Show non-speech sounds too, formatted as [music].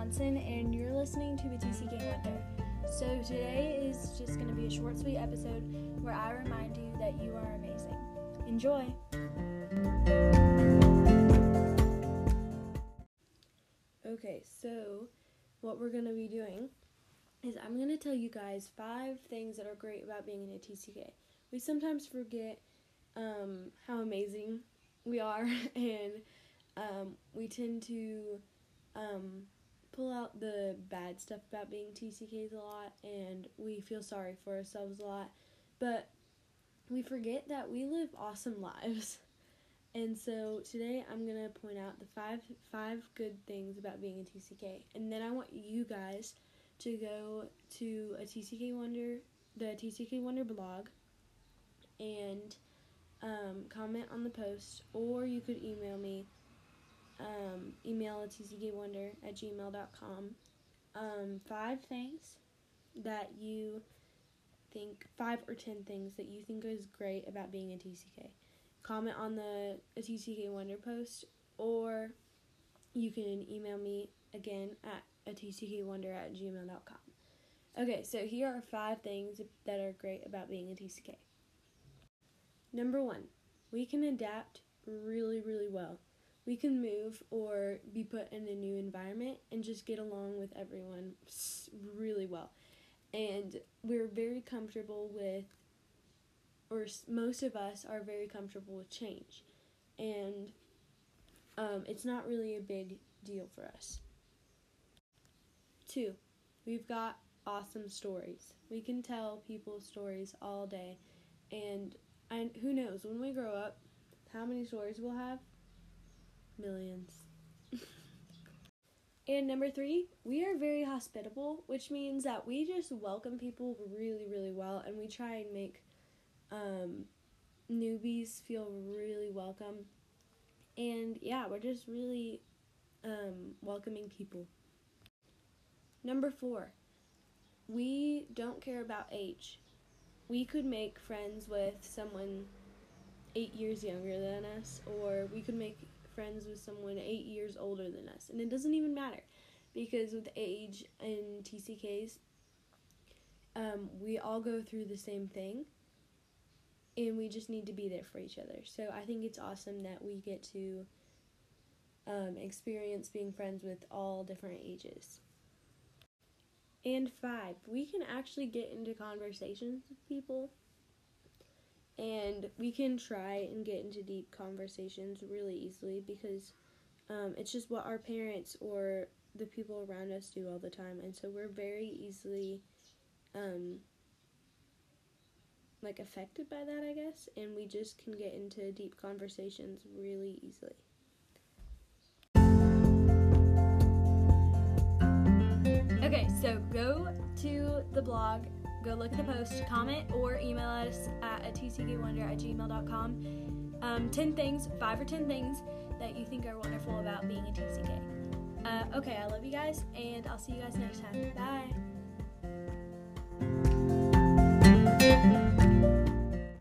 Swanson, and you're listening to the TCK Wonder. So, today is just going to be a short, sweet episode where I remind you that you are amazing. Enjoy! Okay, so what we're going to be doing is I'm going to tell you guys five things that are great about being in a TCK. We sometimes forget um, how amazing we are, [laughs] and um, we tend to um, pull out the bad stuff about being TCKs a lot, and we feel sorry for ourselves a lot, but we forget that we live awesome [laughs] lives. And so today I'm gonna point out the five five good things about being a TCK, and then I want you guys to go to a TCK Wonder, the TCK Wonder blog, and um, comment on the post, or you could email me. Um, email at tckwonder at gmail.com. Um, five things that you think, five or ten things that you think is great about being a TCK. Comment on the a TCK Wonder post, or you can email me again at a tckwonder at gmail.com. Okay, so here are five things that are great about being a TCK. Number one, we can adapt really, really well. We can move or be put in a new environment and just get along with everyone really well. And we're very comfortable with, or most of us are very comfortable with change. And um, it's not really a big deal for us. Two, we've got awesome stories. We can tell people stories all day. And and who knows, when we grow up, how many stories we'll have? Millions. [laughs] and number three, we are very hospitable, which means that we just welcome people really, really well, and we try and make um, newbies feel really welcome. And yeah, we're just really um, welcoming people. Number four, we don't care about age we could make friends with someone eight years younger than us, or we could make friends with someone eight years older than us. And it doesn't even matter because with age and TCKs, um, we all go through the same thing and we just need to be there for each other. So I think it's awesome that we get to um, experience being friends with all different ages. And five, we can actually get into conversations with people. And we can try and get into deep conversations really easily because um, it's just what our parents or the people around us do all the time. And so we're very easily um, like affected by that, I guess. And we just can get into deep conversations really easily. Okay, so go to the blog, go look at the post, comment, or email us at a tckwonder at gmail.com. Um, 10 things, 5 or 10 things that you think are wonderful about being a TCK. Uh, okay, I love you guys, and I'll see you guys next time. Bye.